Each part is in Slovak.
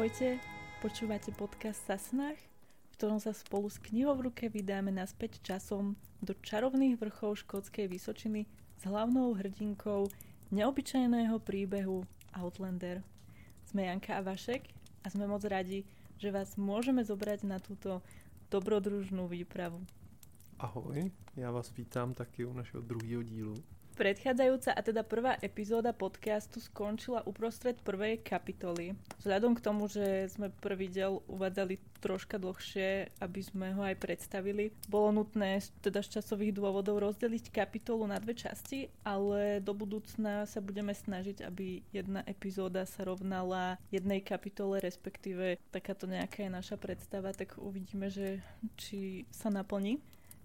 Ahojte, počúvate podcast Sasnach, v ktorom sa spolu s knihou v ruke vydáme naspäť časom do čarovných vrchov škótskej Vysočiny s hlavnou hrdinkou neobyčajného príbehu Outlander. Sme Janka a Vašek a sme moc radi, že vás môžeme zobrať na túto dobrodružnú výpravu. Ahoj, já vás vítám taky u našeho druhého dílu. Predchádzajúca a teda prvá epizóda podcastu skončila uprostred prvej kapitoly. Vzhľadom k tomu, že sme prvý diel uvádzali troška dlhšie, aby sme ho aj predstavili, bolo nutné teda z časových dôvodov rozdeliť kapitolu na dve časti, ale do budúcna sa budeme snažiť, aby jedna epizóda sa rovnala jednej kapitole, respektíve takáto nejaká je naša predstava, tak uvidíme, že či sa naplní.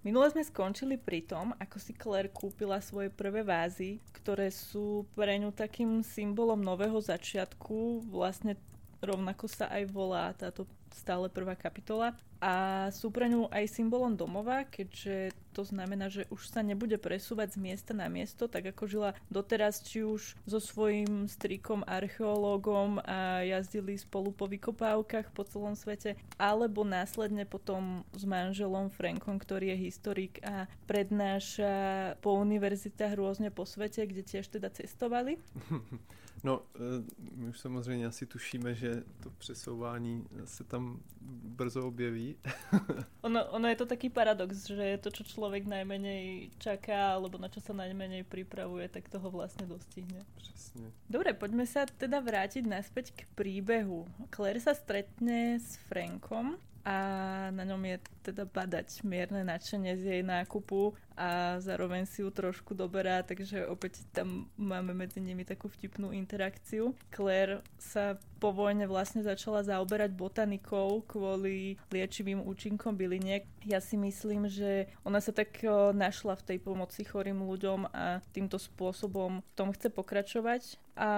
Minule sme skončili pri tom, ako si Claire kúpila svoje prvé vázy, ktoré sú pre ňu takým symbolom nového začiatku, vlastne rovnako sa aj volá táto stále prvá kapitola. A sú pre ňu aj symbolom domova, keďže to znamená, že už sa nebude presúvať z miesta na miesto, tak ako žila doteraz, či už so svojím strikom archeológom a jazdili spolu po vykopávkach po celom svete, alebo následne potom s manželom Frankom, ktorý je historik a prednáša po univerzitách rôzne po svete, kde tiež teda cestovali. No, e, my už samozřejmě asi tušíme, že to přesouvání se tam brzo objeví. ono, ono je to taký paradox, že to, čo človek najmenej čaká, alebo na čo sa najmenej pripravuje, tak toho vlastne dostihne. Přesne. Dobre, poďme sa teda vrátiť naspäť k príbehu. Claire sa stretne s Frankom a na ňom je teda badať mierne nadšenie z jej nákupu a zároveň si ju trošku doberá, takže opäť tam máme medzi nimi takú vtipnú interakciu. Claire sa po vojne vlastne začala zaoberať botanikou kvôli liečivým účinkom byliniek. Ja si myslím, že ona sa tak našla v tej pomoci chorým ľuďom a týmto spôsobom v tom chce pokračovať. A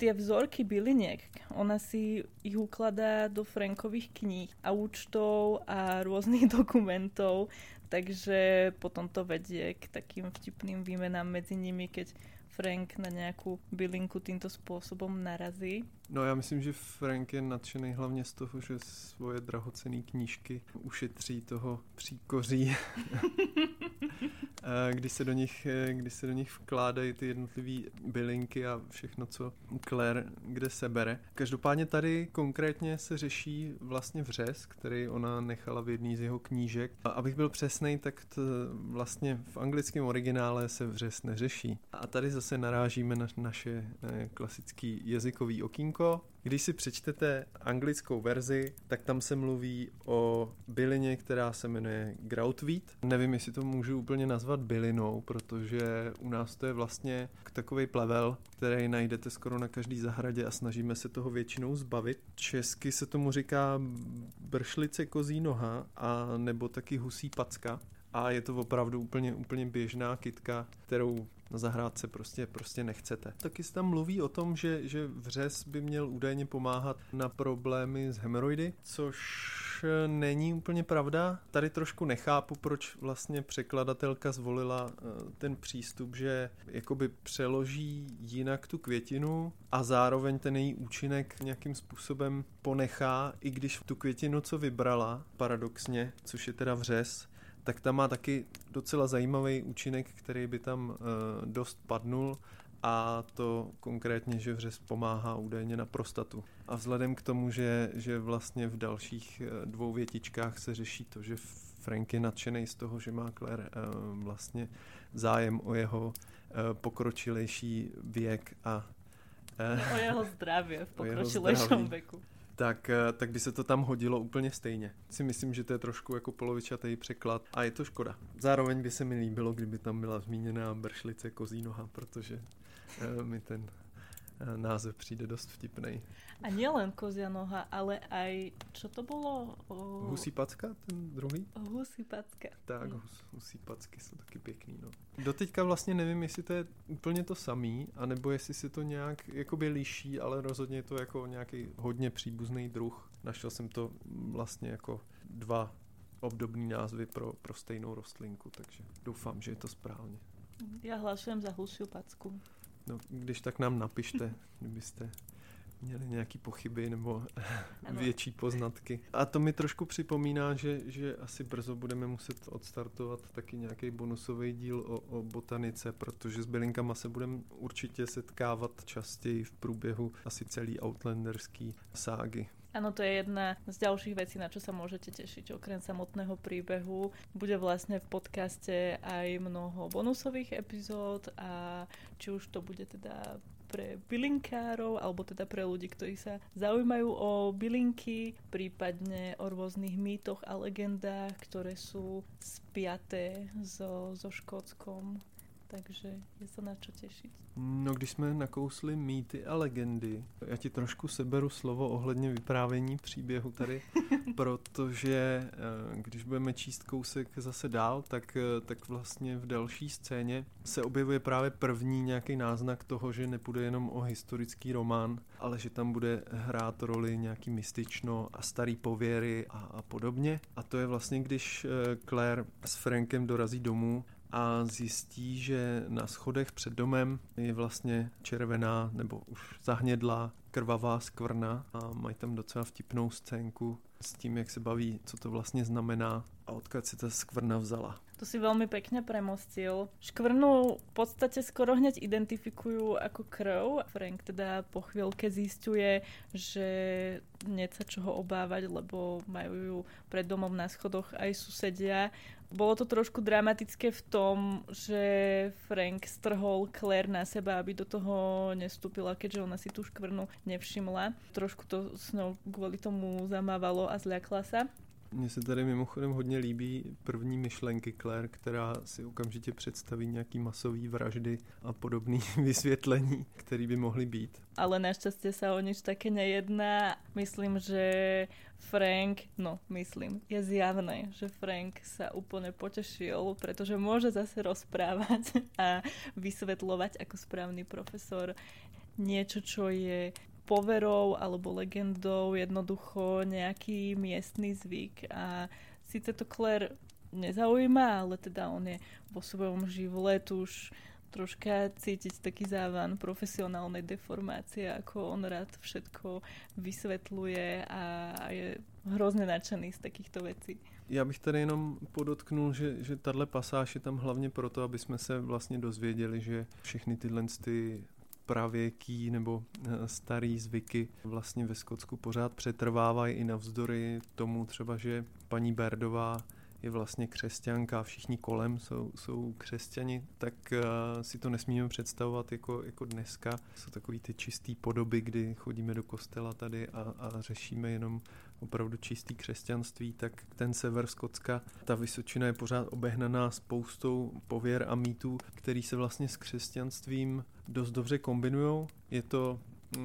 tie vzorky byliniek, ona si ich ukladá do Frankových kníh a účtov a rôznych dokumentov, takže potom to vedie k takým vtipným výmenám medzi nimi, keď Frank na nějakou bylinku tímto způsobem narazí. No já myslím, že Frank je nadšený hlavně z toho, že svoje drahocené knížky ušetří toho příkoří, když, se do nich, když se do nich vkládají ty jednotlivé bylinky a všechno, co Claire kde se bere. Každopádně tady konkrétně se řeší vlastně vřez, který ona nechala v jedný z jeho knížek. A abych byl přesný, tak to vlastně v anglickém originále se vřez neřeší. A tady zase narážíme na naše klasický jazykový okýnko. Když si přečtete anglickou verzi, tak tam se mluví o bylině, která se jmenuje Groutwheat. Nevím, jestli to můžu úplně nazvat bylinou, protože u nás to je vlastně takový plevel, který najdete skoro na každý zahradě a snažíme se toho většinou zbavit. Česky se tomu říká bršlice kozí noha a nebo taky husí packa a je to opravdu úplně, úplně běžná kitka, kterou na zahrádce prostě, prostě nechcete. Taky se tam mluví o tom, že, že vřez by měl údajně pomáhat na problémy s hemoroidy, což není úplně pravda. Tady trošku nechápu, proč vlastně překladatelka zvolila eh, ten přístup, že jakoby přeloží jinak tu květinu a zároveň ten její účinek nějakým způsobem ponechá, i když tu květinu, co vybrala, paradoxně, což je teda vřez, tak tam má taky docela zajímavý účinek, který by tam uh, dost padnul a to konkrétně, že vřez pomáhá údajně na prostatu. A vzhledem k tomu, že, že vlastně v dalších uh, dvou větičkách se řeší to, že Frank je nadšený z toho, že má Claire uh, vlastně zájem o jeho uh, pokročilejší věk a uh, o jeho zdraví v pokročilejším věku tak, eh, tak by se to tam hodilo úplně stejně. Si myslím, že to je trošku jako polovičatý překlad a je to škoda. Zároveň by se mi líbilo, kdyby tam byla zmíněná bršlice kozí noha, protože uh, mi ten Eh, název přijde dost vtipný. A nielen kozia noha, ale aj, čo to bolo? O... Husí packa, ten druhý? Husí packa. Tak, hus, husí packy jsou taky pěkný, no. Doteďka vlastně nevím, jestli to je úplně to samý, anebo jestli se to nějak jakoby liší, ale rozhodně je to jako nějaký hodně příbuzný druh. Našel jsem to vlastně jako dva obdobný názvy pro, pro stejnou rostlinku, takže doufám, že je to správně. Já hlasujem za husiu packu. No, když tak nám napište, kdybyste měli nějaké pochyby nebo ano. větší poznatky. A to mi trošku připomíná, že, že asi brzo budeme muset odstartovat taky nějaký bonusový díl o, o botanice, protože s bylinkama se budeme určitě setkávat častěji v průběhu asi celý Outlanderský ságy. Áno, to je jedna z ďalších vecí, na čo sa môžete tešiť. Okrem samotného príbehu bude vlastne v podcaste aj mnoho bonusových epizód a či už to bude teda pre bylinkárov alebo teda pre ľudí, ktorí sa zaujímajú o bylinky, prípadne o rôznych mýtoch a legendách, ktoré sú spiaté so, so Škótskom takže je se na čo těšit. No, když jsme nakousli mýty a legendy, já ti trošku seberu slovo ohledně vyprávění příběhu tady, protože eh, když budeme číst kousek zase dál, tak, eh, tak vlastně v další scéně se objevuje právě první nějaký náznak toho, že nepůjde jenom o historický román, ale že tam bude hrát roli nějaký mystično a starý pověry a, a podobně. A to je vlastně, když eh, Claire s Frankem dorazí domů a zjistí, že na schodech před domem je vlastně červená nebo už zahnědlá krvavá skvrna a mají tam docela vtipnou scénku s tím, jak se baví, co to vlastně znamená a odkud si ta skvrna vzala. To si veľmi pekne premostil. Škvrnu v podstate skoro hneď identifikujú ako krv. Frank teda po chvíľke zistuje, že nie sa čoho obávať, lebo majú ju pred domom na schodoch aj susedia. Bolo to trošku dramatické v tom, že Frank strhol Claire na seba, aby do toho nestúpila, keďže ona si tú škvrnu nevšimla. Trošku to s ňou kvôli tomu zamávalo a zľakla sa. Mně se tady mimochodem hodně líbí první myšlenky Claire, která si okamžitě představí nějaký masový vraždy a podobný vysvětlení, které by mohly být. Ale naštěstí se o nič také nejedná. Myslím, že Frank, no myslím, je zjavné, že Frank sa úplne potešil, pretože môže zase rozprávať a vysvetľovať ako správny profesor niečo, čo je poverou alebo legendou jednoducho nejaký miestny zvyk a síce to Claire nezaujíma, ale teda on je vo svojom živle tu už troška cítiť taký závan profesionálnej deformácie, ako on rád všetko vysvetľuje a je hrozně nadšený z takýchto věcí. Já bych tady jenom podotknul, že, že tahle pasáž je tam hlavně proto, aby jsme se vlastně dozvěděli, že všechny tyhle ty pravěký nebo eh, starý zvyky vlastně ve Skotsku pořád přetrvávají i navzdory tomu třeba, že paní Berdová je vlastně křesťanka a všichni kolem jsou, jsou křesťani, tak uh, si to nesmíme představovat jako, jako dneska. Jsou takový ty čistý podoby, kdy chodíme do kostela tady a, a řešíme jenom opravdu čistý křesťanství, tak ten sever Skotska, ta Vysočina je pořád obehnaná spoustou pověr a mýtů, který se vlastně s křesťanstvím dost dobře kombinují. Je to eh,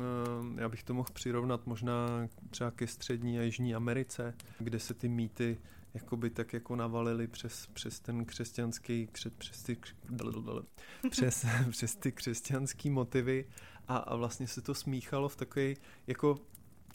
já bych to mohl přirovnat možná třeba ke střední a jižní Americe, kde se ty mýty jakoby tak jako navalili přes, přes ten křesťanský, přes ty, přes, přes ty křesťanský motivy a, a vlastně se to smíchalo v takový jako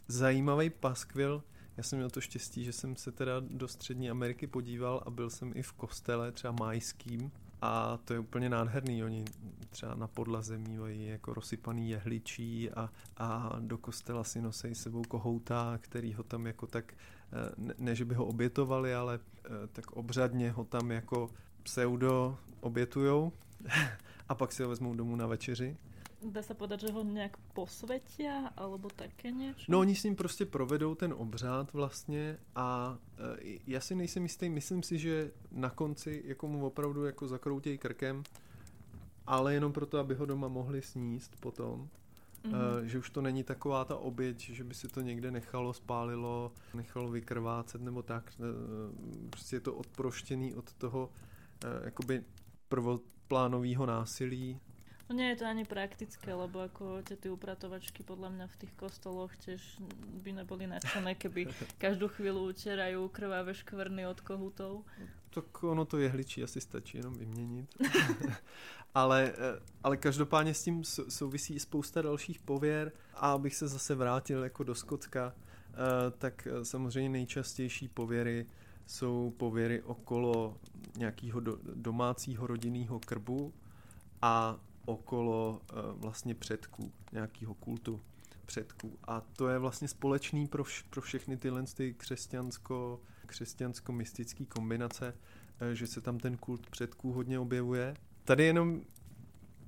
zajímavý paskvil. Já jsem měl to štěstí, že jsem se teda do Střední Ameriky podíval a byl jsem i v kostele, třeba majským, a to je úplně nádherný. Oni třeba na podlaze mývají jako rozsypaný jehličí a, a do kostela si nosí sebou kohouta, který ho tam jako tak, eh, ne, ne že by ho obětovali, ale eh, tak obřadně ho tam jako pseudo obětujou a pak si ho vezmou domů na večeři dá sa povedať, že ho nějak posvetia, alebo také něco? No oni s ním prostě provedou ten obřád vlastně a e, já si nejsem jistý, myslím si, že na konci jako mu opravdu jako zakroutějí krkem, ale jenom proto, aby ho doma mohli sníst potom. Mm-hmm. že už to není taková ta oběť, že by si to někde nechalo, spálilo, nechalo vykrvácet nebo tak. E, prostě je to odproštěný od toho jakoby prvoplánového násilí No nie je to ani praktické, lebo ako tie, tie upratovačky podľa mňa v tých kostoloch tiež by neboli nadšené, keby každú chvíľu utierajú krvavé škvrny od kohutov. Tak ono to jehličí asi stačí jenom vyměnit. ale, eh, ale každopádně s tím souvisí spousta dalších pověr a abych se zase vrátil jako do Skotska, eh, tak eh, samozřejmě nejčastější pověry jsou pověry okolo nějakého do, domácího rodinného krbu a okolo uh, vlastně předků nějakého kultu. předků. A to je vlastně společný pro, vš- pro všechny tyhle ty křesťansko, křesťansko-mystické kombinace, eh, že se tam ten kult předků hodně objevuje. Tady jenom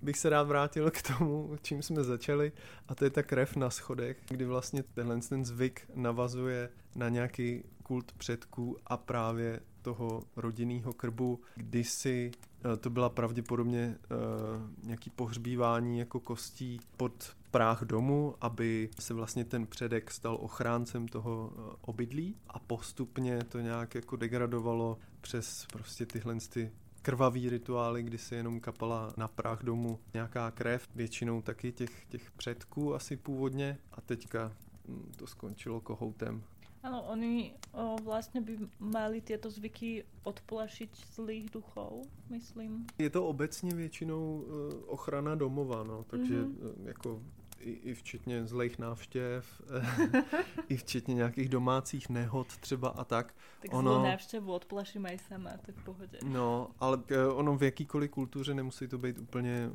bych se rád vrátil k tomu, čím jsme začali, a to je ta krev na schodech, kdy vlastně tenhle ten zvyk navazuje na nějaký kult předků a právě toho rodinného krbu. Kdysi eh, to byla pravděpodobně uh, nějaký pohřbívání jako kostí pod práh domu, aby se vlastně ten předek stal ochráncem toho uh, obydlí a postupně to nějak jako degradovalo přes prostě tyhle ty krvavý rituály, kdy se jenom kapala na prach domu nějaká krev, většinou taky těch, těch předků asi původně a teďka hm, to skončilo kohoutem. Ano, oni o, vlastně by mali tyto zvyky odplašit zlých duchov, myslím. Je to obecně většinou uh, ochrana domova, no, takže mm-hmm. jako i, i včetně zlejch návštěv, i včetně nějakých domácích nehod třeba a tak. Tak ono... zlou návštěvu odplaším aj sama, to v pohodě. No, ale ono v jakýkoliv kultuře nemusí to být úplně,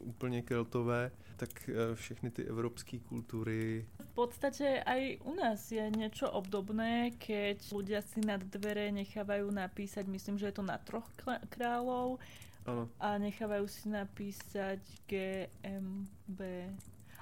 úplně keltové, tak eh, všechny ty evropské kultury. V podstatě aj u nás je něco obdobné, keď ľudia si nad dvere nechávajú napísať, myslím, že je to na troch králov, ano. a nechávajú si napísať GMB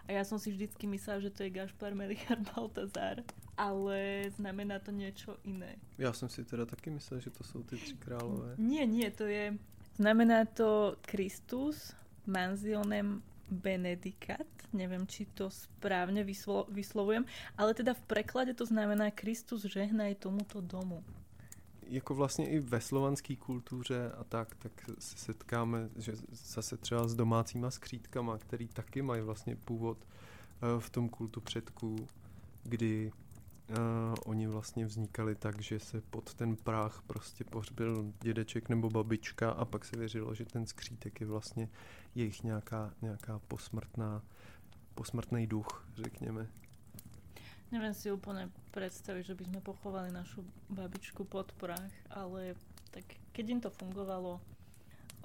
a ja som si vždycky myslela, že to je Gašpar Melichar Baltazar, ale znamená to niečo iné. Já jsem si teda taky myslel, že to jsou ty tři králové. Nie, nie, to je... Znamená to Kristus manzionem Benedikat, neviem, či to správne vyslo- vyslovujem, ale teda v preklade to znamená Kristus žehnaj tomuto domu. Jako vlastně i ve slovanské kultuře a tak, tak se setkáme, že zase třeba s domácíma skřítkama, který taky mají vlastně původ uh, v tom kultu předků, kdy uh, oni vlastně vznikali tak, že se pod ten práh prostě pohřbil dědeček nebo babička a pak se věřilo, že ten skřítek je vlastně jejich nějaká, nějaká posmrtná, posmrtný duch, řekněme. Neviem si úplne predstaviť, že by sme pochovali našu babičku pod prach, ale tak keď im to fungovalo,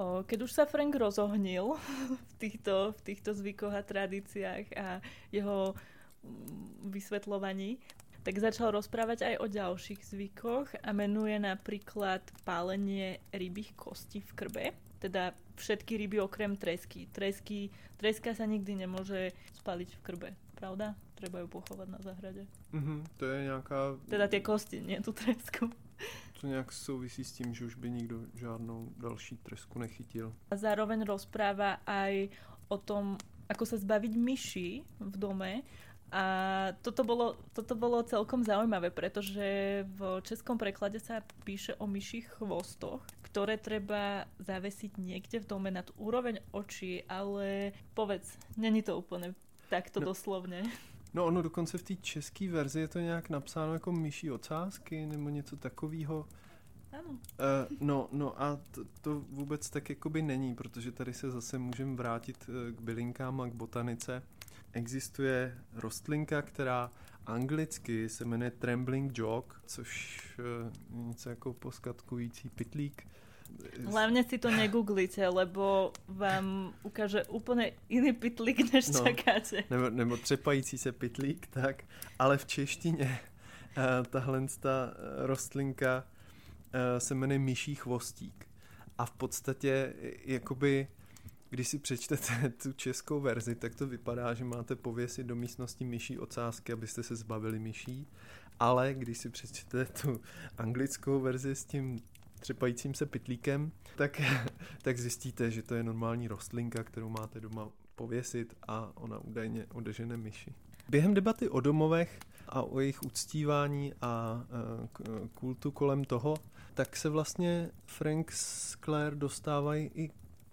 o, keď už sa Frank rozohnil v týchto, v týchto zvykoch a tradíciách a jeho mm, vysvetľovaní, tak začal rozprávať aj o ďalších zvykoch a menuje napríklad pálenie rybých kostí v krbe. Teda všetky ryby okrem tresky. tresky. Treska sa nikdy nemôže spaliť v krbe, pravda? treba ju pochovať na zahrade. Mm-hmm, to je nějaká... Teda tie kosti, nie tu tresku. To nějak souvisí s tím, že už by nikdo žádnou další tresku nechytil. A zároveň rozpráva aj o tom, ako sa zbaviť myší v dome. A toto bolo, toto bolo celkom zaujímavé, pretože v českom preklade sa píše o myších chvostoch, ktoré treba zavesiť niekde v dome nad úroveň očí, ale povedz, není to úplne takto no, doslovne. No ono dokonce v té české verzi je to nějak napsáno jako myší ocásky nebo něco takového. Ano. Uh, no, no a to, to vůbec tak jakoby není, protože tady se zase můžeme vrátit uh, k bylinkám a k botanice. Existuje rostlinka, která anglicky se jmenuje Trembling Jog, což je něco jako poskatkující pitlík. Hlavne si to negooglite, lebo vám ukáže úplně iný pitlík, než no, čakáte. Nebo, nebo třepající se pitlík, tak. Ale v češtině uh, tahle ta eh, rostlinka se jmenuje myší chvostík. A v podstatě jakoby když si přečtete tu českou verzi, tak to vypadá, že máte pověsit do místnosti myší ocásky, abyste se zbavili myší. Ale když si přečtete tu anglickou verzi s tím třepajícím se pitlíkem, tak, tak zjistíte, že to je normální rostlinka, kterou máte doma pověsit a ona údajně odežene myši. Během debaty o domovech a o jejich uctívání a e, kultu kolem toho, tak se vlastně Frank s Claire dostávají i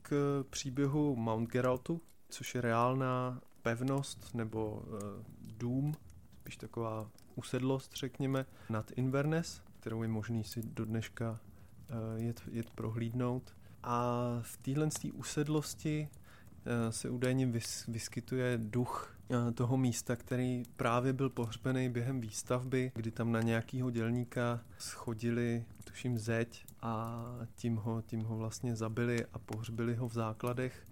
k příběhu Mount Geraltu, což je reálná pevnost nebo e, dům, spíš taková usedlost, řekněme, nad Inverness, kterou je možný si do dneška Eh, jet, jet prohlídnout. A v téhle usedlosti eh, se údajně vys, vyskytuje duch eh, toho místa, který právě byl pohřbený během výstavby, kdy tam na nějakýho dělníka schodili, tuším, zeď a tím ho, tím ho vlastně zabili a pohřbili ho v základech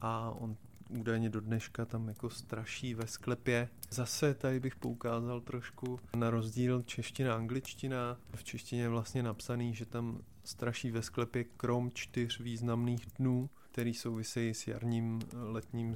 a on údajně do dneška tam jako straší ve sklepě. Zase tady bych poukázal trošku na rozdíl čeština angličtina. V češtině je vlastně napsaný, že tam straší ve sklepě krom čtyř významných dnů, který souvisejí s jarním, letním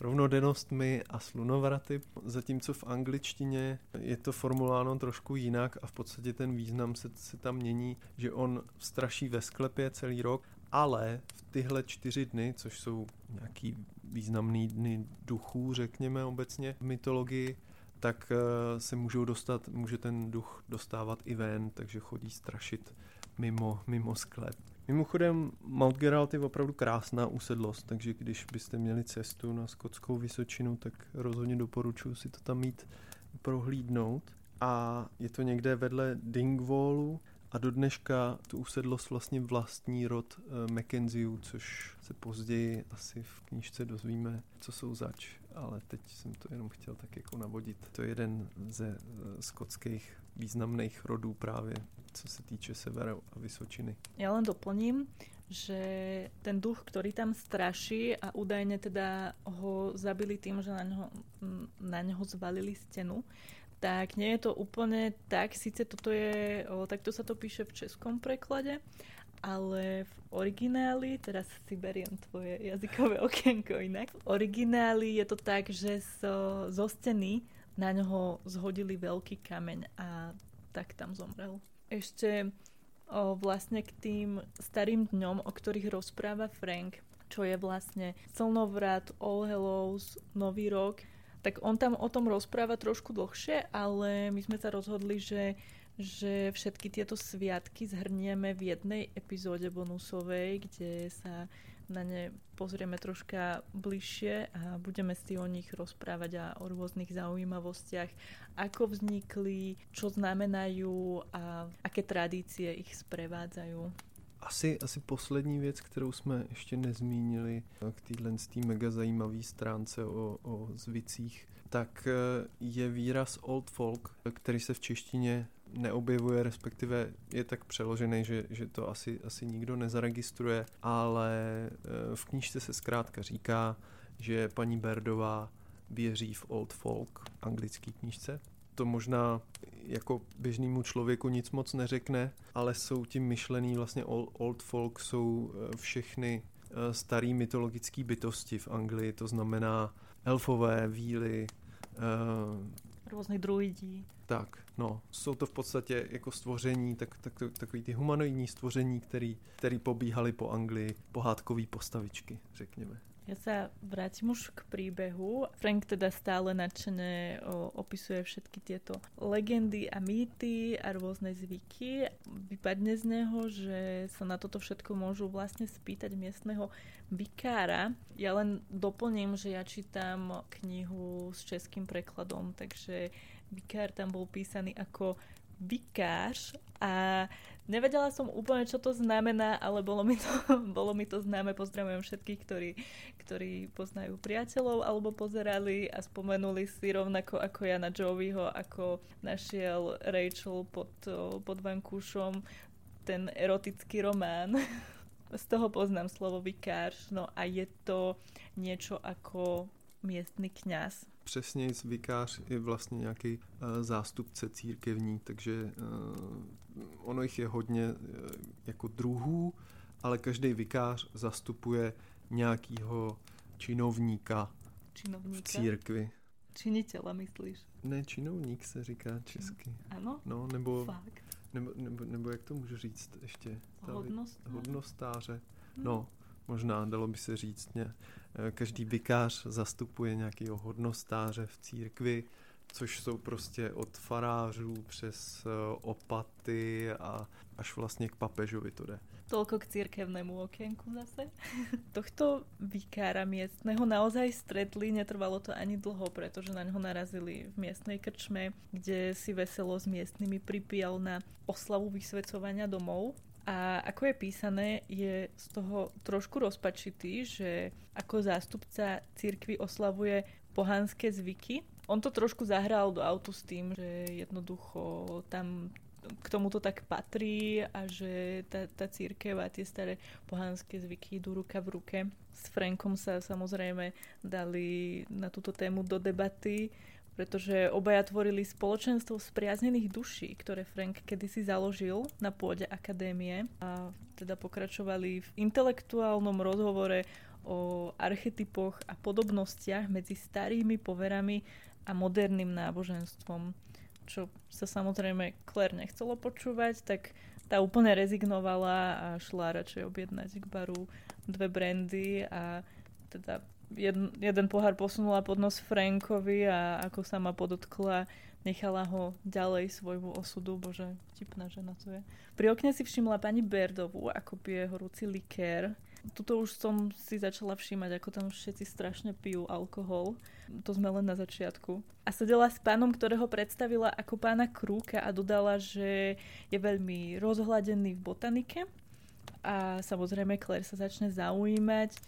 rovnodennostmi a slunovraty, zatímco v angličtině je to formuláno trošku jinak a v podstatě ten význam se, se tam mění, že on straší ve sklepě celý rok, ale v tyhle čtyři dny, což jsou nějaký významný dny duchů, řekněme obecně v mytologii, tak eh, se můžou dostat, může ten duch dostávat i ven, takže chodí strašit mimo, mimo sklep. Mimochodem, Mount Geralt je opravdu krásná usedlost, takže když byste měli cestu na skotskou Vysočinu, tak rozhodně doporučuji si to tam mít prohlídnout. A je to někde vedle Dingwallu a do dneška tu usedlost vlastně vlastní rod uh, Mackenzieů, což se později asi v knížce dozvíme, co jsou zač, ale teď jsem to jenom chtěl tak jako navodit. To je jeden ze uh, skotských významných rodů právě co se týče Severa a Vysočiny. Ja len doplním, že ten duch, ktorý tam straší a údajne teda ho zabili tým, že na neho, na neho zvalili stenu, tak nie je to úplne tak. Sice toto je, o, takto sa to píše v českom preklade, ale v origináli, teraz si beriem tvoje jazykové okienko inak, v origináli je to tak, že zo, zo steny na ňoho zhodili veľký kameň a tak tam zomrel ešte o, vlastne k tým starým dňom, o ktorých rozpráva Frank, čo je vlastne Slnovrat, All Hallows, Nový rok, tak on tam o tom rozpráva trošku dlhšie, ale my sme sa rozhodli, že, že všetky tieto sviatky zhrnieme v jednej epizóde bonusovej, kde sa na ne pozrieme troška bližšie a budeme si o nich rozprávať a o rôznych zaujímavostiach, ako vznikli, čo znamenajú a aké tradície ich sprevádzajú. Asi, asi poslední věc, kterou jsme ještě nezmínili k téhle mega zajímavé stránce o, o zvicích, tak eh, je výraz old folk, který se v češtině neobjevuje, respektive je tak přeložený, že, že to asi, asi nikdo nezaregistruje, ale eh, v knížce se zkrátka říká, že paní Berdová věří v old folk, anglický knížce. To možná jako běžnému člověku nic moc neřekne, ale jsou tím myšlený vlastně old, old folk jsou eh, všechny eh, starý mytologické bytosti v Anglii, to znamená elfové, víly, různých druidí. Tak, no, jsou to v podstatě jako stvoření, tak, tak, takový ty humanoidní stvoření, který, který pobíhali po Anglii, pohádkový postavičky, řekněme. Ja sa vrátim už k príbehu. Frank teda stále nadšene opisuje všetky tieto legendy a mýty a rôzne zvyky. Vypadne z neho, že sa na toto všetko môžu vlastne spýtať miestneho vikára. Ja len doplním, že ja čítam knihu s českým prekladom, takže vikár tam bol písaný ako vikář a Nevedela som úplne, čo to znamená, ale bolo mi to, bolo mi to známe. Pozdravujem všetkých, ktorí, ktorí poznajú priateľov alebo pozerali a spomenuli si rovnako ako ja na Joeyho, ako našiel Rachel pod, pod vankúšom ten erotický román. Z toho poznám slovo vikár. No a je to niečo ako miestny kňaz přesněji vikář je vlastně nějaký uh, zástupce církevní, takže uh, ono jich je hodně uh, jako druhů, ale každý vikář zastupuje nějakýho činovníka, činovníka? v církvi. Činitela, myslíš? Ne, činovník se říká česky. Ano? No, nebo, Fakt. nebo, nebo, nebo jak to můžu říct ještě? Hodnost, hodnostáře. Hmm. No, možná dalo by se říct. Ne? Eh, každý vikář zastupuje nějakého hodnostáře v církvi, což jsou prostě od farářů přes eh, opaty a až vlastně k papežovi to jde. Toľko k církevnému okienku zase. Tohto vikára miestneho naozaj stretli, netrvalo to ani dlho, pretože na ňo narazili v miestnej krčme, kde si veselo s miestnymi pripíjal na oslavu vysvecovania domov a ako je písané, je z toho trošku rozpačitý, že ako zástupca církvy oslavuje pohanské zvyky. On to trošku zahral do autu s tým, že jednoducho tam k tomuto tak patrí a že tá, tá církev a tie staré pohanské zvyky idú ruka v ruke. S Frankom sa samozrejme dali na túto tému do debaty, pretože obaja tvorili spoločenstvo spriaznených duší, ktoré Frank kedysi založil na pôde akadémie a teda pokračovali v intelektuálnom rozhovore o archetypoch a podobnostiach medzi starými poverami a moderným náboženstvom čo sa samozrejme Claire nechcelo počúvať, tak tá úplne rezignovala a šla radšej objednať k baru dve brandy a teda jeden, jeden pohár posunula pod nos Frankovi a ako sa ma podotkla, nechala ho ďalej svojmu osudu. Bože, tipná žena to je. Pri okne si všimla pani Berdovú, ako pije horúci likér tuto už som si začala všímať, ako tam všetci strašne pijú alkohol. To sme len na začiatku. A sedela s pánom, ktorého predstavila ako pána Krúka a dodala, že je veľmi rozhľadený v botanike. A samozrejme Claire sa začne zaujímať.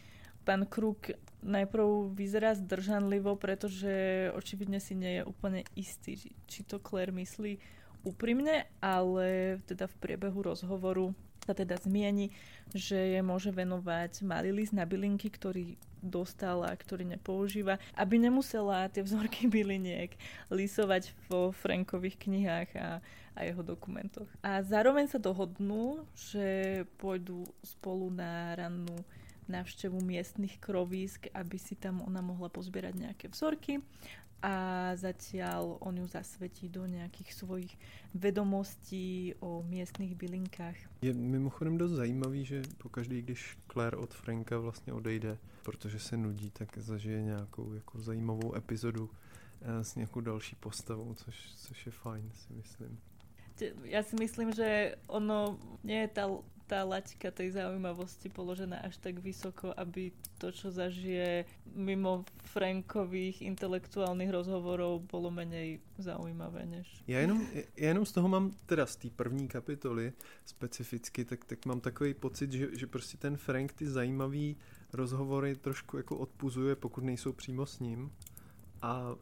Pán Krúk najprv vyzerá zdržanlivo, pretože očividne si nie je úplne istý, či to Claire myslí úprimne, ale teda v priebehu rozhovoru sa teda zmieni, že je môže venovať malý list na bylinky, ktorý dostala, ktorý nepoužíva, aby nemusela tie vzorky byliniek lisovať vo Frankových knihách a, a jeho dokumentoch. A zároveň sa dohodnú, že pôjdu spolu na rannú návštevu miestnych krovísk, aby si tam ona mohla pozbierať nejaké vzorky a zatiaľ on ju zasvetí do nejakých svojich vedomostí o miestnych bylinkách. Je mimochodem dost zajímavý, že pokaždý, když Claire od Franka vlastně odejde, protože se nudí, tak zažije nějakou jako zajímavou epizodu eh, s nějakou další postavou, což, což je fajn, si myslím. Ja si myslím, že ono nie je tá tá laťka tej zaujímavosti položená až tak vysoko, aby to, čo zažije mimo Frankových intelektuálnych rozhovorov, bolo menej zaujímavé než... Já jenom, já jenom z toho mám, teda z té první kapitoly specificky, tak, tak mám takový pocit, že, že prostě ten Frank ty zajímavý rozhovory trošku jako odpuzuje, pokud nejsou přímo s ním. A,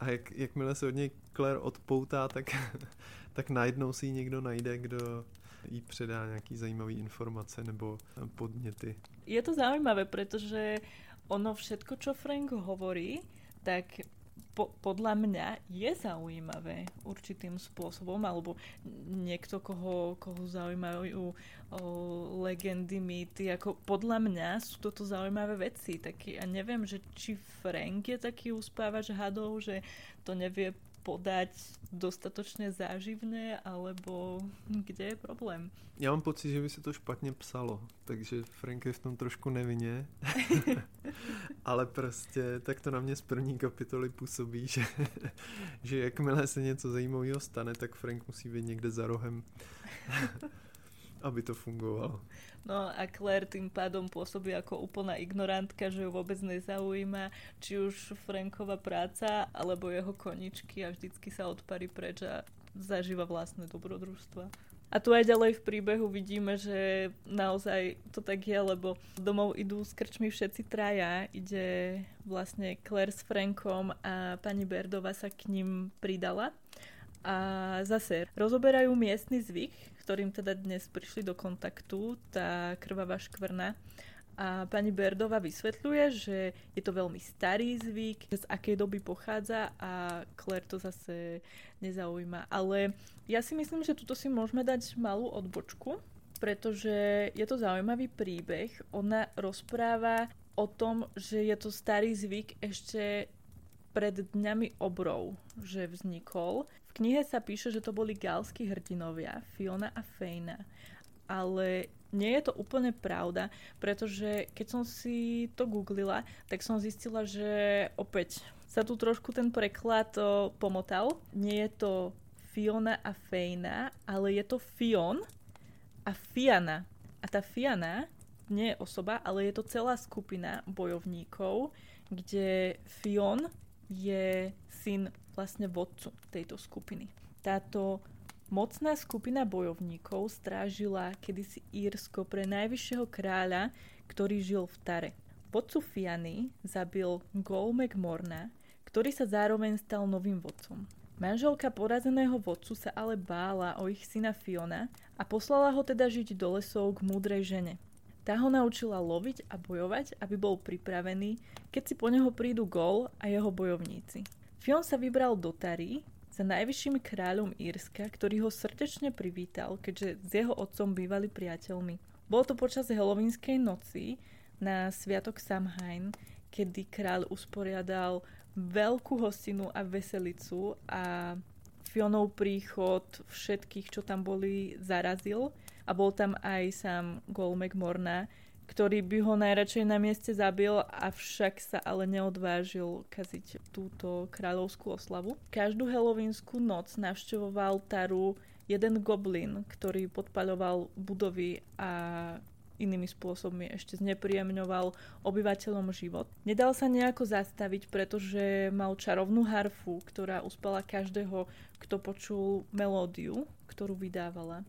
a jak, jakmile se od něj Claire odpoutá, tak, tak najednou si ji někdo najde, kdo, jí předá nějaký zajímavý informace nebo podněty. Je to zaujímavé, pretože ono všetko, čo Frank hovorí, tak po, podľa mňa je zaujímavé určitým spôsobom, alebo niekto, koho, koho zaujímajú o, legendy, mýty, ako podľa mňa sú toto zaujímavé veci. Tak ja neviem, že či Frank je taký uspávač hadov, že to nevie podať dostatočne záživne, alebo kde je problém? Já mám pocit, že by se to špatně psalo, takže Frank je v tom trošku nevinně, ale prostě tak to na mě z první kapitoly působí, že, že jakmile se něco zajímavého stane, tak Frank musí být někde za rohem, aby to fungovalo. No a Claire tým pádom pôsobí ako úplná ignorantka, že ju vôbec nezaujíma, či už Franková práca, alebo jeho koničky a vždycky sa odparí preč a zažíva vlastné dobrodružstva. A tu aj ďalej v príbehu vidíme, že naozaj to tak je, lebo domov idú s krčmi všetci traja. Ide vlastne Claire s Frankom a pani Berdova sa k ním pridala. A zase rozoberajú miestny zvyk, ktorým teda dnes prišli do kontaktu, tá krvavá škvrna. A pani Berdova vysvetľuje, že je to veľmi starý zvyk, z akej doby pochádza a Claire to zase nezaujíma. Ale ja si myslím, že tuto si môžeme dať malú odbočku, pretože je to zaujímavý príbeh. Ona rozpráva o tom, že je to starý zvyk ešte pred dňami obrov, že vznikol knihe sa píše, že to boli galskí hrdinovia, Fiona a Fejna. Ale nie je to úplne pravda, pretože keď som si to googlila, tak som zistila, že opäť sa tu trošku ten preklad pomotal. Nie je to Fiona a Fejna, ale je to Fion a Fiana. A tá Fiana nie je osoba, ale je to celá skupina bojovníkov, kde Fion je syn vlastne vodcu tejto skupiny. Táto mocná skupina bojovníkov strážila kedysi Írsko pre najvyššieho kráľa, ktorý žil v Tare. Vodcu Fiany zabil Gol McMorna, ktorý sa zároveň stal novým vodcom. Manželka porazeného vodcu sa ale bála o ich syna Fiona a poslala ho teda žiť do lesov k múdrej žene. Tá ho naučila loviť a bojovať, aby bol pripravený, keď si po neho prídu Gol a jeho bojovníci. Fion sa vybral do Tary, za najvyšším kráľom Írska, ktorý ho srdečne privítal, keďže s jeho otcom bývali priateľmi. Bolo to počas helovínskej noci na Sviatok Samhain, kedy kráľ usporiadal veľkú hostinu a veselicu a Fionov príchod všetkých, čo tam boli, zarazil a bol tam aj sám Golmek Morna, ktorý by ho najradšej na mieste zabil, avšak sa ale neodvážil kaziť túto kráľovskú oslavu. Každú helovínsku noc navštevoval Taru jeden goblin, ktorý podpaľoval budovy a inými spôsobmi ešte znepríjemňoval obyvateľom život. Nedal sa nejako zastaviť, pretože mal čarovnú harfu, ktorá uspala každého, kto počul melódiu, ktorú vydávala.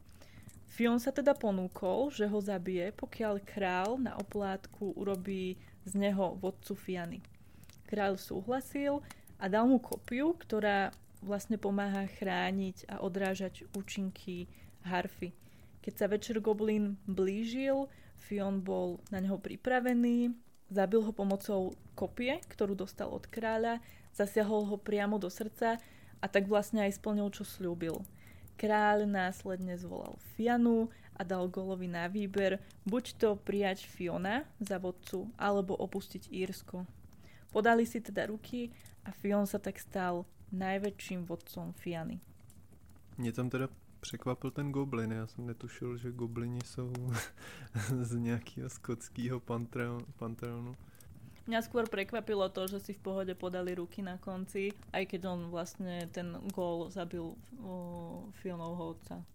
Fion sa teda ponúkol, že ho zabije, pokiaľ král na oplátku urobí z neho vodcu Fiany. Král súhlasil a dal mu kopiu, ktorá vlastne pomáha chrániť a odrážať účinky harfy. Keď sa večer Goblin blížil, Fion bol na neho pripravený, zabil ho pomocou kopie, ktorú dostal od kráľa, zasiahol ho priamo do srdca a tak vlastne aj splnil, čo slúbil. Kráľ následne zvolal Fianu a dal Golovi na výber buď to prijať Fiona za vodcu, alebo opustiť Írsko. Podali si teda ruky a Fion sa tak stal najväčším vodcom Fiany. Mě tam teda překvapil ten goblin. Já jsem netušil, že goblini jsou z nějakého skotského panteonu. Mňa skôr prekvapilo to, že si v pohode podali ruky na konci, aj keď on vlastne ten gól zabil Fionovho otca.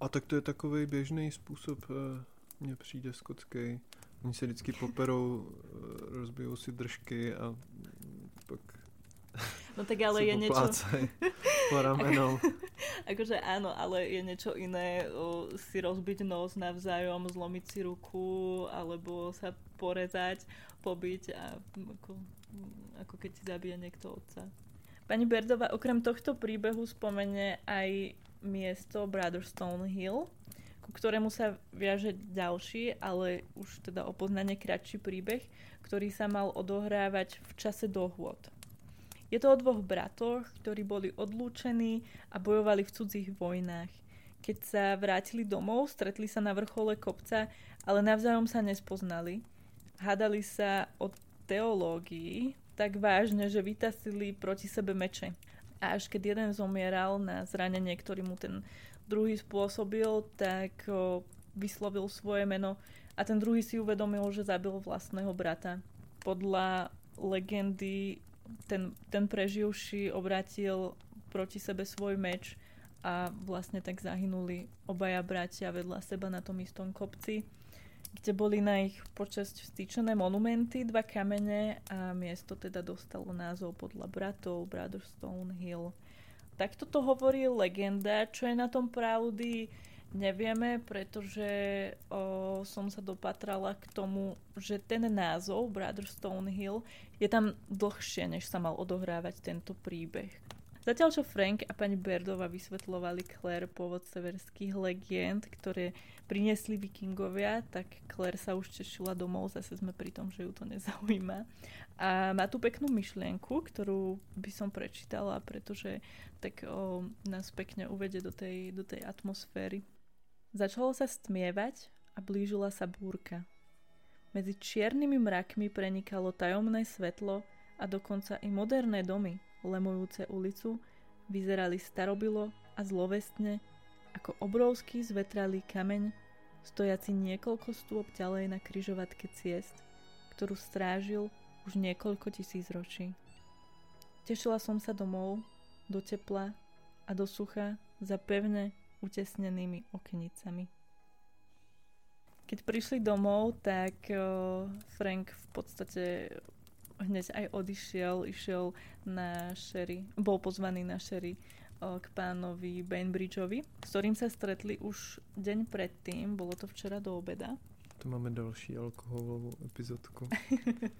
A tak to je takový běžný způsob, eh, mně přijde skotský. Oni se vždycky poperou, eh, rozbijou si držky a pak No tak ale je niečo... po ramenou. akože áno, ale je niečo iné o, si rozbiť nos navzájom, zlomiť si ruku, alebo sa porezať, pobiť a ako, ako keď si zabije niekto otca. Pani Berdová okrem tohto príbehu spomene aj miesto Brotherstone Hill, ku ktorému sa viaže ďalší, ale už teda o poznanie kratší príbeh, ktorý sa mal odohrávať v čase dohôd. Je to o dvoch bratoch, ktorí boli odlúčení a bojovali v cudzích vojnách. Keď sa vrátili domov, stretli sa na vrchole kopca, ale navzájom sa nespoznali. Hádali sa o teológii tak vážne, že vytasili proti sebe meče. A až keď jeden zomieral na zranenie, ktorý mu ten druhý spôsobil, tak vyslovil svoje meno a ten druhý si uvedomil, že zabil vlastného brata. Podľa legendy ten, ten preživší obratil proti sebe svoj meč a vlastne tak zahynuli obaja bratia vedľa seba na tom istom kopci, kde boli na ich počasť vstýčené monumenty, dva kamene a miesto teda dostalo názov podľa bratov Brotherstone Hill. Takto to hovorí legenda, čo je na tom pravdy, Nevieme, pretože o, som sa dopatrala k tomu, že ten názov Brotherstone Hill je tam dlhšie, než sa mal odohrávať tento príbeh. Zatiaľ, čo Frank a pani Berdova vysvetlovali Claire pôvod severských legend, ktoré priniesli vikingovia, tak Claire sa už tešila domov, zase sme pri tom, že ju to nezaujíma. A má tu peknú myšlienku, ktorú by som prečítala, pretože tak o, nás pekne uvede do tej, do tej atmosféry. Začalo sa stmievať a blížila sa búrka. Medzi čiernymi mrakmi prenikalo tajomné svetlo a dokonca i moderné domy, lemujúce ulicu, vyzerali starobilo a zlovestne ako obrovský zvetralý kameň, stojaci niekoľko stôp ďalej na kryžovatke ciest, ktorú strážil už niekoľko tisíc ročí. Tešila som sa domov, do tepla a do sucha za pevne utesnenými okenicami. Keď prišli domov, tak Frank v podstate hneď aj odišiel, išiel na Sherry, bol pozvaný na Sherry k pánovi Bainbridgeovi, s ktorým sa stretli už deň predtým, bolo to včera do obeda. To máme další alkoholovou epizodku.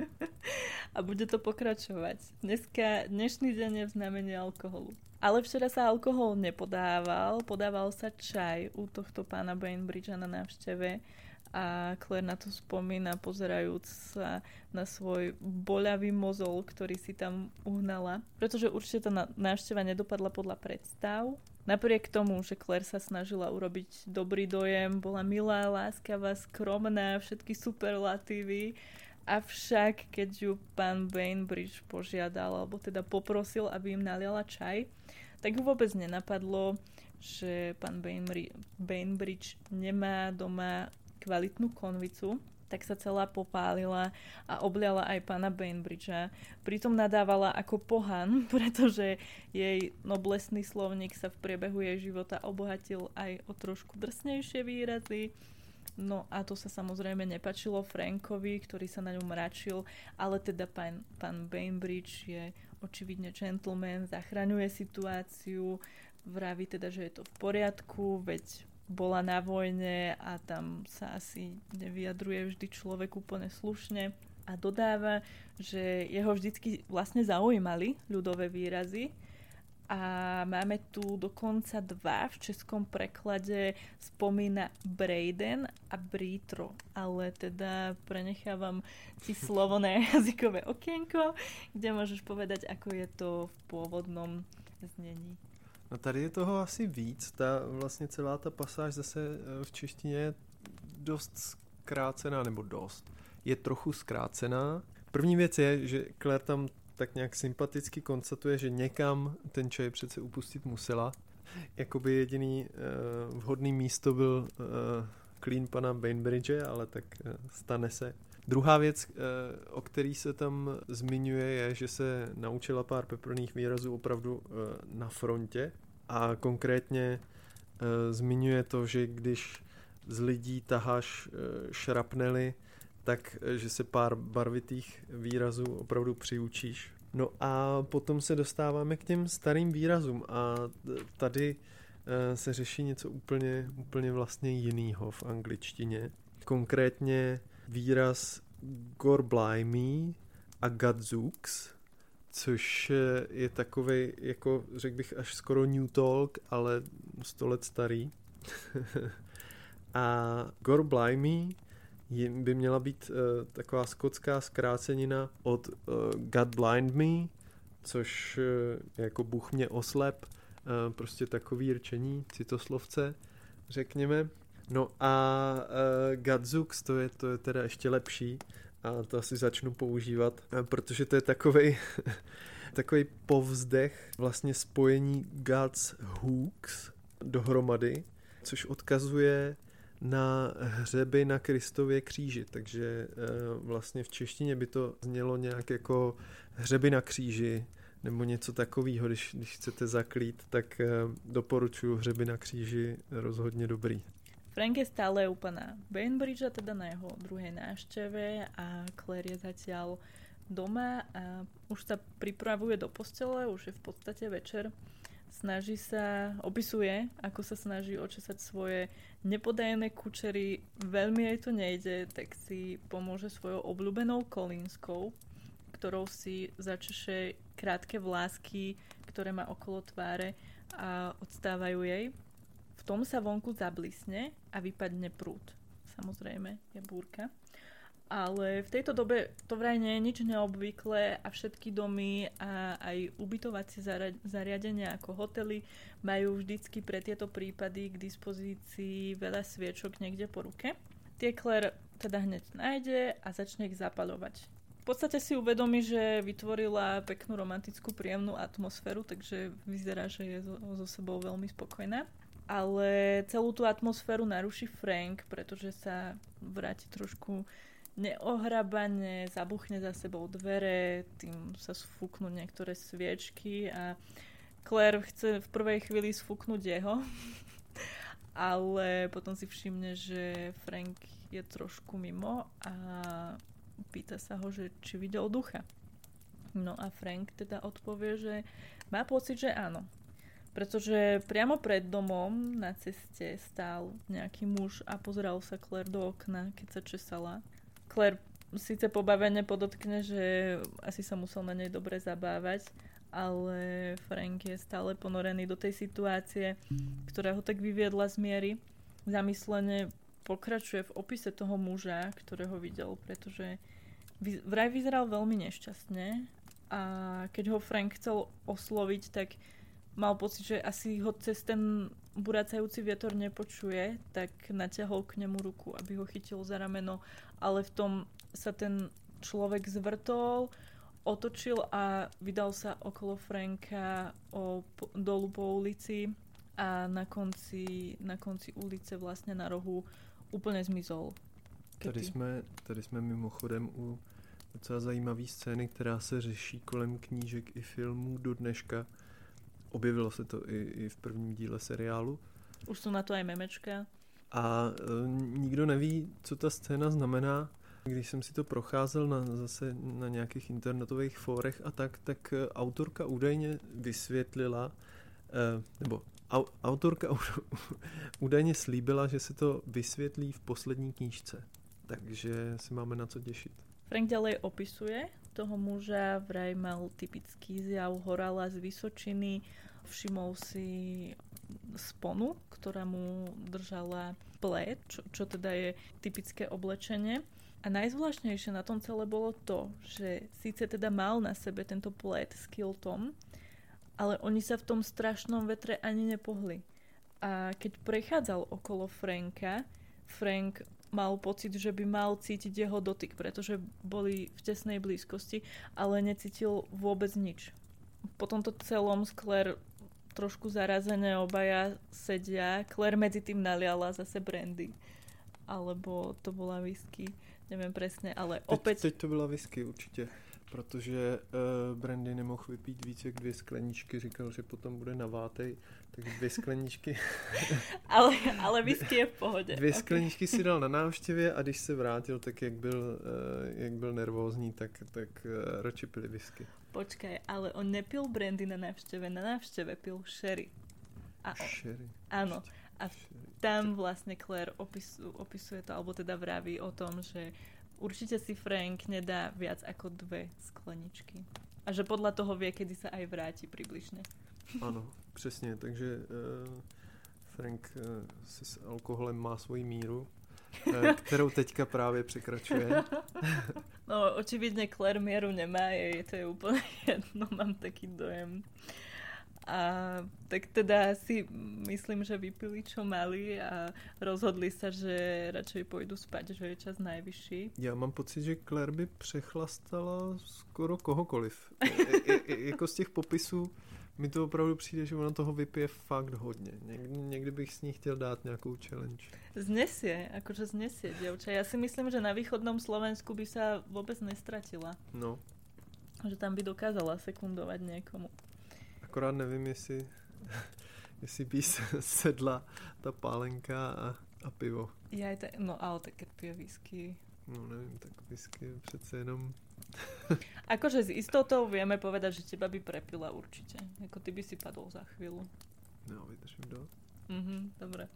a bude to pokračovať. Dneska, dnešný deň je v znamení alkoholu. Ale včera sa alkohol nepodával, podával sa čaj u tohto pána Bainbridgea na návšteve a Claire na to spomína, pozerajúc sa na svoj boľavý mozol, ktorý si tam uhnala. Pretože určite tá návšteva nedopadla podľa predstav. Napriek tomu, že Claire sa snažila urobiť dobrý dojem, bola milá, láskavá, skromná, všetky superlatívy, avšak keď ju pán Bainbridge požiadal, alebo teda poprosil, aby im naliala čaj, tak ju vôbec nenapadlo, že pán Bainbridge nemá doma kvalitnú konvicu, tak sa celá popálila a obliala aj pána Bainbridgea. Pritom nadávala ako pohan, pretože jej noblesný slovník sa v priebehu jej života obohatil aj o trošku drsnejšie výrazy. No a to sa samozrejme nepačilo Frankovi, ktorý sa na ňu mračil, ale teda pán, pán Bainbridge je očividne gentleman, zachraňuje situáciu, vraví teda, že je to v poriadku, veď bola na vojne a tam sa asi nevyjadruje vždy človek úplne slušne a dodáva, že jeho vždycky vlastne zaujímali ľudové výrazy a máme tu dokonca dva v českom preklade spomína Brayden a Britro, ale teda prenechávam ti slovo na jazykové okienko, kde môžeš povedať, ako je to v pôvodnom znení. No tady je toho asi víc. Ta vlastně celá ta pasáž zase eh, v češtině je dost zkrácená, nebo dost. Je trochu zkrácená. První věc je, že Claire tam tak nějak sympaticky konstatuje, že někam ten čaj přece upustit musela. Jakoby jediný uh, vhodný místo byl uh, clean pana Bainbridge, ale tak uh, stane se. Druhá věc, uh, o který se tam zmiňuje, je, že se naučila pár peprných výrazů opravdu uh, na frontě a konkrétně uh, zmiňuje to, že když z lidí taháš šrapnely, tak že se pár barvitých výrazů opravdu přiučíš. No a potom se dostáváme k těm starým výrazům a tady eh, se řeší něco úplně, úplně vlastně jiného v angličtině. Konkrétně výraz gorblimey a gadzooks, což je takový, jako řekl bych, až skoro New Talk, ale 100 let starý. a gorblimey by měla být uh, taková skotská zkrácenina od uh, God Blind Me, což uh, jako Bůh mě oslep, uh, prostě takový rčení, citoslovce, řekněme. No a uh, Gadzux, to je, to je teda ještě lepší a to asi začnu používat, uh, protože to je takový takový povzdech, vlastně spojení God's hooks dohromady, což odkazuje na hřeby na Kristově kříži, takže eh, vlastně v češtině by to znělo nějak jako hřeby na kříži nebo něco takového, když, když chcete zaklít, tak doporučuji hřeby na kříži rozhodně dobrý. Frank je stále u pana Bainbridgea, teda na jeho druhej návšteve a Claire je zatiaľ doma a už sa pripravuje do postele, už je v podstate večer snaží sa, opisuje, ako sa snaží očesať svoje nepodajené kučery. Veľmi jej to nejde, tak si pomôže svojou obľúbenou kolínskou, ktorou si začeše krátke vlásky, ktoré má okolo tváre a odstávajú jej. Tom sa vonku zablisne a vypadne prúd. Samozrejme, je búrka. Ale v tejto dobe to vraj nie je nič neobvyklé a všetky domy a aj ubytovacie zariadenia ako hotely majú vždycky pre tieto prípady k dispozícii veľa sviečok niekde po ruke. Tie Claire teda hneď nájde a začne ich zapaľovať. V podstate si uvedomí, že vytvorila peknú romantickú príjemnú atmosféru, takže vyzerá, že je so, so sebou veľmi spokojná ale celú tú atmosféru naruší Frank, pretože sa vráti trošku neohrabane, zabuchne za sebou dvere, tým sa sfúknú niektoré sviečky a Claire chce v prvej chvíli sfúknuť jeho, ale potom si všimne, že Frank je trošku mimo a pýta sa ho, že či videl ducha. No a Frank teda odpovie, že má pocit, že áno. Pretože priamo pred domom na ceste stál nejaký muž a pozeral sa Claire do okna, keď sa česala. Claire síce pobavene podotkne, že asi sa musel na nej dobre zabávať, ale Frank je stále ponorený do tej situácie, ktorá ho tak vyviedla z miery. Zamyslene pokračuje v opise toho muža, ktorého videl, pretože vraj vyzeral veľmi nešťastne a keď ho Frank chcel osloviť, tak mal pocit, že asi ho cez ten buracajúci vietor nepočuje, tak natiahol k nemu ruku, aby ho chytil za rameno, ale v tom sa ten človek zvrtol, otočil a vydal sa okolo Franka o, po, dolu po ulici a na konci, na konci ulice vlastne na rohu úplně zmizol. Tady jsme, tady jsme mimochodem u docela zajímavé scény, která se řeší kolem knížek i filmů do dneška. Objevilo se to i, i v prvním díle seriálu. Už jsou na to aj memečka. A e, nikdo neví, co ta scéna znamená. Když jsem si to procházel na, zase na nějakých internetových fórech a tak, tak e, autorka údajně vysvětlila, e, nebo au, autorka údajně slíbila, že se to vysvětlí v poslední knížce. Takže si máme na co těšit. Frank ďalej opisuje toho muža, vraj mal typický zjav horala z Vysočiny, všimol si sponu, ktorá mu držala plét, čo, čo teda je typické oblečenie. A najzvláštnejšie na tom celé bolo to, že síce teda mal na sebe tento plét s kiltom, ale oni sa v tom strašnom vetre ani nepohli. A keď prechádzal okolo Franka, Frank mal pocit, že by mal cítiť jeho dotyk, pretože boli v tesnej blízkosti, ale necítil vôbec nič. Po tomto celom Claire trošku zarazené obaja sedia. Claire medzi tým naliala zase brandy. Alebo to bola whisky, neviem presne, ale teď, opäť... Teď to byla whisky určitě protože uh, Brandy nemohl vypít víc jak dvě skleničky, říkal, že potom bude navátej, takže dvě skleničky. ale, ale whisky je v pohodě. Dvě okay. skleničky si dal na návštěvě a když se vrátil, tak jak byl, uh, jak byl nervózní, tak, tak uh, radši pili whisky. Počkaj, ale on nepil brandy na návšteve, na návšteve pil sherry. A on, sherry. Áno. A tam vlastne Claire opisu, opisuje to, alebo teda vraví o tom, že určite si Frank nedá viac ako dve skleničky. A že podľa toho vie, kedy sa aj vráti približne. Ano, přesně, takže uh, Frank uh, se s alkoholem má svoji míru, uh, kterou teďka právě překračuje. no, očividne Claire mieru nemá, je, to je úplne jedno, mám taký dojem. A tak teda si myslím, že vypili čo mali a rozhodli sa, že radšej pôjdu spať, že je čas najvyšší. Já mám pocit, že Claire by přechlastala skoro kohokoliv. I, i, jako z těch popisů mi to opravdu přijde, že ona toho vypije fakt hodně. Někdy, někdy bych s ní chtěl dát nějakou challenge. Znesie, akože znesie, dievča. Ja si myslím, že na východnom Slovensku by sa vôbec nestratila. No. Že tam by dokázala sekundovať niekomu. Akorát nevím, jestli, jestli by sedla ta pálenka a, a pivo. Ja to, no ale tak pije whisky. No nevím, tak whisky přece jenom... akože s istotou vieme povedať, že teba by prepila určite. Ako ty by si padol za chvíľu. No, vydržím do. Mhm, dobre.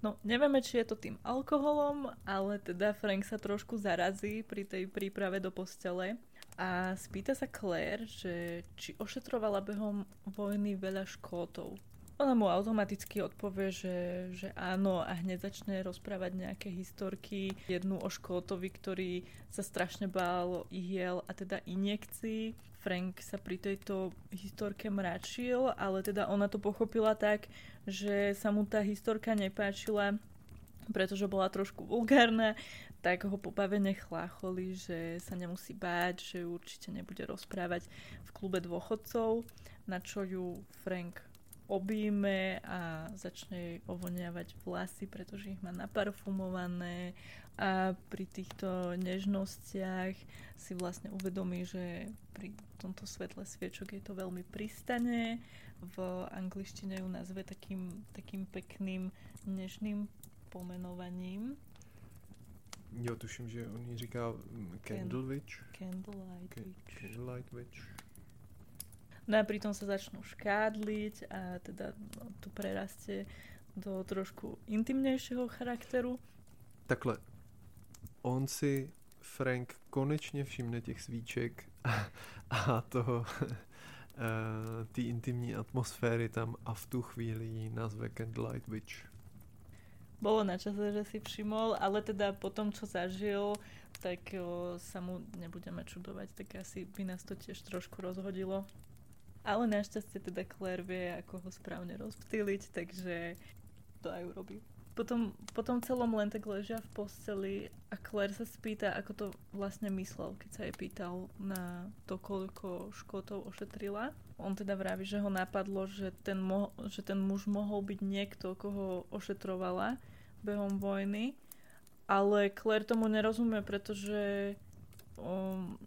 No, nevieme, či je to tým alkoholom, ale teda Frank sa trošku zarazí pri tej príprave do postele a spýta sa Claire, že či ošetrovala behom vojny veľa škótov. Ona mu automaticky odpovie, že, že áno a hneď začne rozprávať nejaké historky. Jednu o Škótovi, ktorý sa strašne bál ihiel a teda injekcií. Frank sa pri tejto historke mračil, ale teda ona to pochopila tak, že sa mu tá historka nepáčila, pretože bola trošku vulgárna, tak ho pobavene chlácholi, že sa nemusí báť, že určite nebude rozprávať v klube dôchodcov, na čo ju Frank objíme a začne jej ovoniavať vlasy, pretože ich má naparfumované a pri týchto nežnostiach si vlastne uvedomí, že pri tomto svetle sviečok je to veľmi pristane. V angličtine ju nazve takým, takým pekným nežným pomenovaním. Jo, tuším, že on jí říká Candle Witch. Candlelight Witch. Candlelight Witch. No a pritom sa začnú škádliť a teda no, tu prerastie do trošku intimnějšího charakteru. Takhle, on si Frank konečně všimne těch svíček a, a toho té intimní atmosféry tam a v tu chvíli ji nazve Candlelight Witch. Bolo na čase, že si všimol, ale teda po tom, čo zažil, tak o, sa mu nebudeme čudovať, tak asi by nás to tiež trošku rozhodilo. Ale našťastie teda Claire vie, ako ho správne rozptýliť, takže to aj urobí. Potom, potom celom len tak ležia v posteli a Claire sa spýta, ako to vlastne myslel, keď sa jej pýtal na to, koľko škotov ošetrila. On teda vraví, že ho napadlo, že ten, mo- že ten muž mohol byť niekto, koho ošetrovala behom vojny, ale Claire tomu nerozumie, pretože um,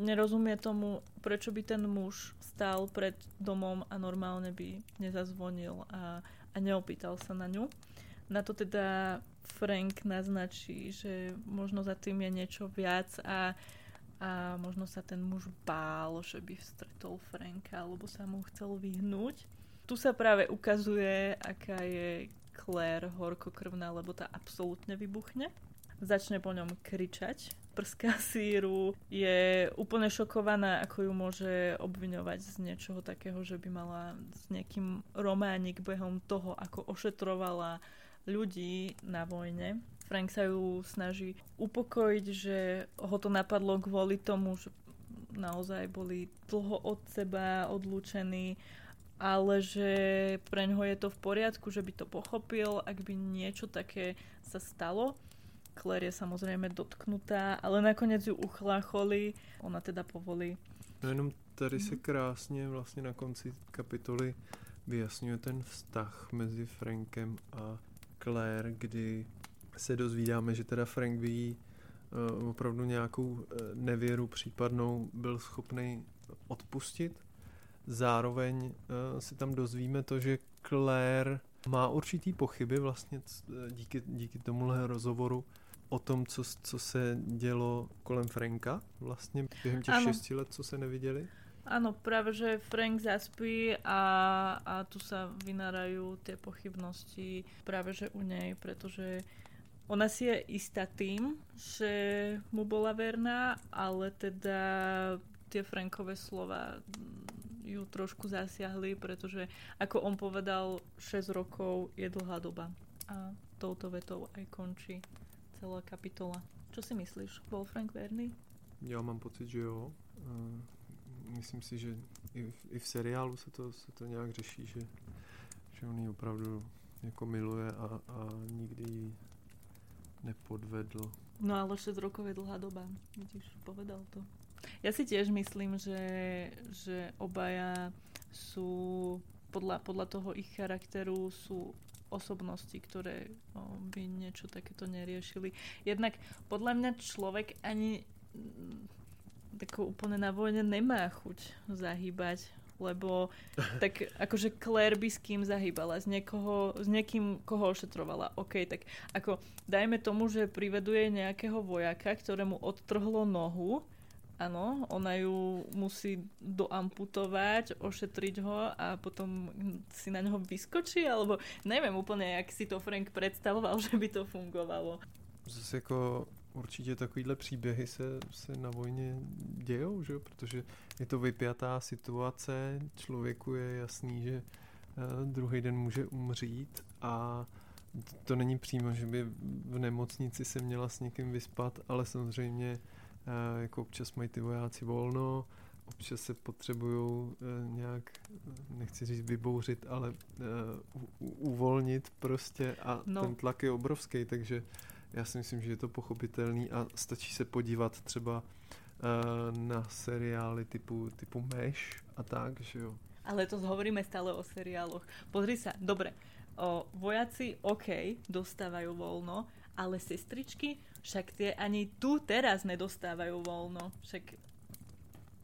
nerozumie tomu, prečo by ten muž stál pred domom a normálne by nezazvonil a, a neopýtal sa na ňu. Na to teda Frank naznačí, že možno za tým je niečo viac a, a možno sa ten muž bál, že by stretol Franka alebo sa mu chcel vyhnúť. Tu sa práve ukazuje, aká je Claire horkokrvná, lebo tá absolútne vybuchne. Začne po ňom kričať, prská síru, je úplne šokovaná, ako ju môže obviňovať z niečoho takého, že by mala s nejakým románik behom toho, ako ošetrovala ľudí na vojne. Frank sa ju snaží upokojiť, že ho to napadlo kvôli tomu, že naozaj boli dlho od seba odlúčení, ale že pre ňoho je to v poriadku, že by to pochopil, ak by niečo také sa stalo. Claire je samozrejme dotknutá, ale nakoniec ju uchlácholi, ona teda povolí. No jenom tady se krásně vlastně na konci kapitoly vyjasňuje ten vztah mezi Frankem a Claire, kdy se dozvídáme, že teda Frank by jí uh, opravdu nějakou uh, nevěru případnou byl schopný odpustit. Zároveň uh, si tam dozvíme to, že Claire má určitý pochyby vlastně díky, díky tomuhle rozhovoru o tom, co, co se dělo kolem Franka vlastně během těch ano. šesti let, co se neviděli. Áno, práve že Frank zaspí a, a tu sa vynárajú tie pochybnosti práve že u nej, pretože ona si je istá tým, že mu bola verná, ale teda tie Frankové slova ju trošku zasiahli, pretože ako on povedal, 6 rokov je dlhá doba. A touto vetou aj končí celá kapitola. Čo si myslíš? Bol Frank verný? Ja mám pocit, že jo myslím si, že i v, i v seriálu se to, se to nějak řeší, že, že on ji opravdu jako miluje a, a nikdy ji nepodvedl. No ale 6 rokov je dlhá doba, vidíš, povedal to. Ja si tiež myslím, že, že obaja sú podľa, podľa toho ich charakteru sú osobnosti, ktoré o, by niečo takéto neriešili. Jednak podľa mňa človek ani tako úplne na vojne nemá chuť zahýbať, lebo tak akože Claire by s kým zahýbala, s, niekoho, s niekým, koho ošetrovala. OK, tak ako dajme tomu, že priveduje nejakého vojaka, ktorému odtrhlo nohu, Áno, ona ju musí doamputovať, ošetriť ho a potom si na neho vyskočí, alebo neviem úplne, jak si to Frank predstavoval, že by to fungovalo. Zase ako určitě takovýhle příběhy se, se na vojně dějou, že? protože je to vypjatá situace, člověku je jasný, že uh, druhý den může umřít a to není přímo, že by v nemocnici se měla s někým vyspat, ale samozřejmě jako občas mají ty vojáci volno, občas se potřebují uh, nějak, nechci říct vybouřit, ale u, uvolnit prostě a no. ten tlak je obrovský, takže já si myslím, že je to pochopitelný a stačí se podívat třeba uh, na seriály typu, typu Mesh a tak, že jo. Ale to hovoríme stále o seriáloch. Pozri sa, dobre, o, vojaci, OK, dostávajú voľno, ale sestričky, však tie ani tu teraz nedostávajú voľno. Však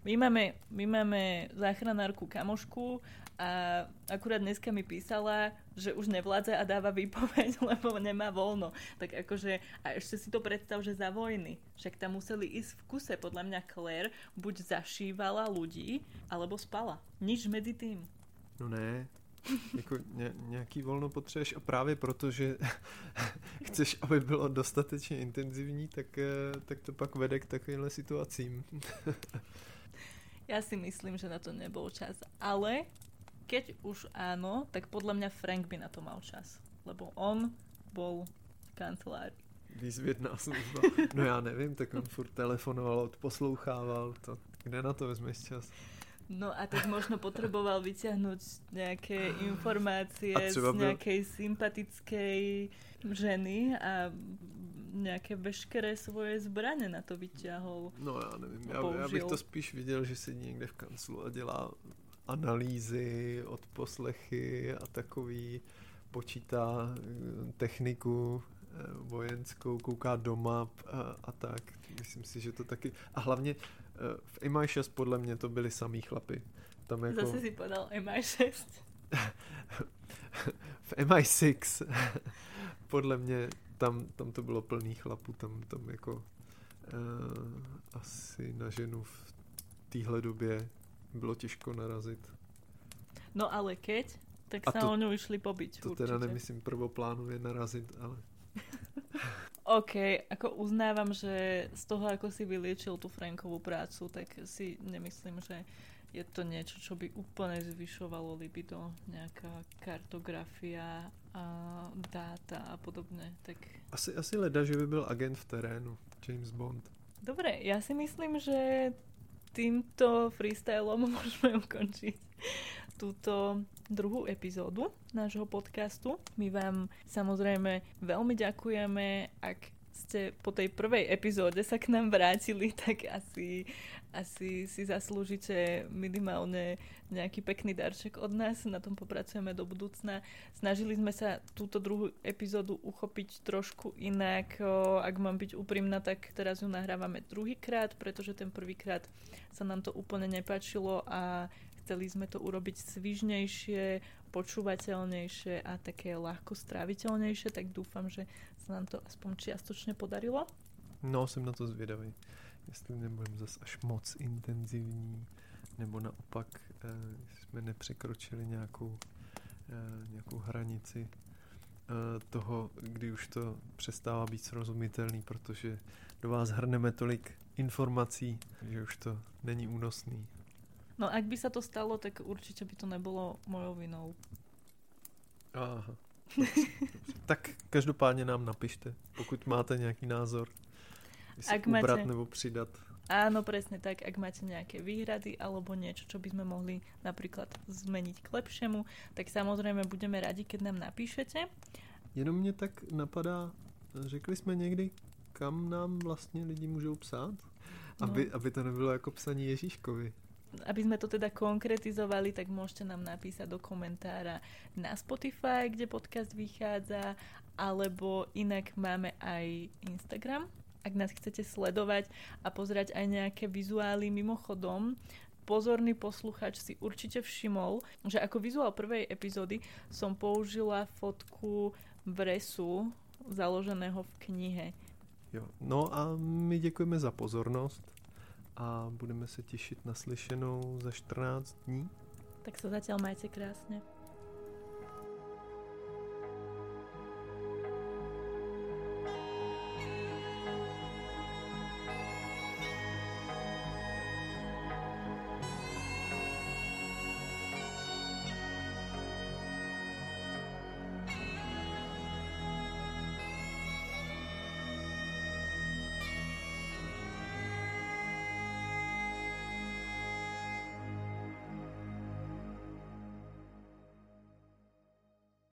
my máme, my máme záchranárku kamošku a akurát dneska mi písala, že už nevládze a dáva výpoveď, lebo nemá voľno. Tak akože, a ešte si to predstav, že za vojny. Však tam museli ísť v kuse. Podľa mňa Claire buď zašívala ľudí, alebo spala. Nič medzi tým. No ne, jako ně, nějaký volno potřebuješ a právě proto, že chceš, aby bylo dostatečně intenzivní, tak, eh, tak to pak vede k takovýmhle situacím. ja si myslím, že na to nebol čas. Ale keď už áno, tak podľa mňa Frank by na to mal čas. Lebo on bol v kancelárii. Výzvědná služba. No já nevím, tak on furt telefonoval, odposlouchával. To, kde na to vezmeš čas? No a tak možno potreboval vyťahnuť nejaké informácie z nejakej byl... sympatickej ženy a nejaké veškeré svoje zbraně na to vyťahol. No já nevím, já, já bych to spíš viděl, že sedí někde v kanclu a dělá analýzy, odposlechy a takový, počítá eh, techniku eh, vojenskou, kouká do map a, a tak. Myslím si, že to taky... A hlavně v MI6 podle mě to byli samý chlapy. Tam jako... Zase si podal MI6. v MI6 podle mě tam, tam to bylo plný chlapů, tam, tam jako uh, asi na ženu v téhle době bylo těžko narazit. No ale keď, tak sa to, o ňu išli pobiť. To určite. teda nemyslím prvoplánově narazit, ale... OK, ako uznávam, že z toho, ako si vyliečil tú Frankovú prácu, tak si nemyslím, že je to niečo, čo by úplne zvyšovalo libido, nejaká kartografia a dáta a podobne. Tak... Asi, asi leda, že by byl agent v terénu, James Bond. Dobre, ja si myslím, že týmto freestylom môžeme ukončiť túto druhú epizódu nášho podcastu. My vám samozrejme veľmi ďakujeme, ak ste po tej prvej epizóde sa k nám vrátili, tak asi, asi si zaslúžite minimálne nejaký pekný darček od nás. Na tom popracujeme do budúcna. Snažili sme sa túto druhú epizódu uchopiť trošku inak. Ak mám byť úprimná, tak teraz ju nahrávame druhýkrát, pretože ten prvýkrát sa nám to úplne nepačilo a chceli sme to urobiť svižnejšie, počúvateľnejšie a také ľahko stráviteľnejšie, tak dúfam, že sa nám to aspoň čiastočne podarilo. No, jsem na to zvědavý. Jestli nebudeme zase až moc intenzivní, nebo naopak eh, jsme nepřekročili nějakou, eh, nějakou hranici eh, toho, kdy už to přestává být srozumitelný, protože do vás hrneme tolik informací, že už to není únosný. No ak by sa to stalo, tak určite by to nebolo mojou vinou. Aha. tak každopádně nám napište, pokud máte nějaký názor. Ak ubrat máte... nebo přidat. Áno, presne tak. Ak máte nejaké výhrady alebo niečo, čo by sme mohli napríklad zmeniť k lepšiemu, tak samozrejme budeme radi, keď nám napíšete. Jenom mě tak napadá, řekli jsme někdy, kam nám vlastně lidi můžou psát? Aby, no. aby to nebylo jako psaní Ježíškovi aby sme to teda konkretizovali, tak môžete nám napísať do komentára na Spotify, kde podcast vychádza, alebo inak máme aj Instagram, ak nás chcete sledovať a pozerať aj nejaké vizuály mimochodom. Pozorný posluchač si určite všimol, že ako vizuál prvej epizódy som použila fotku vresu založeného v knihe. Jo. No a my děkujeme za pozornost a budeme se těšit na slyšenou za 14 dní. Tak se zatím majte krásně.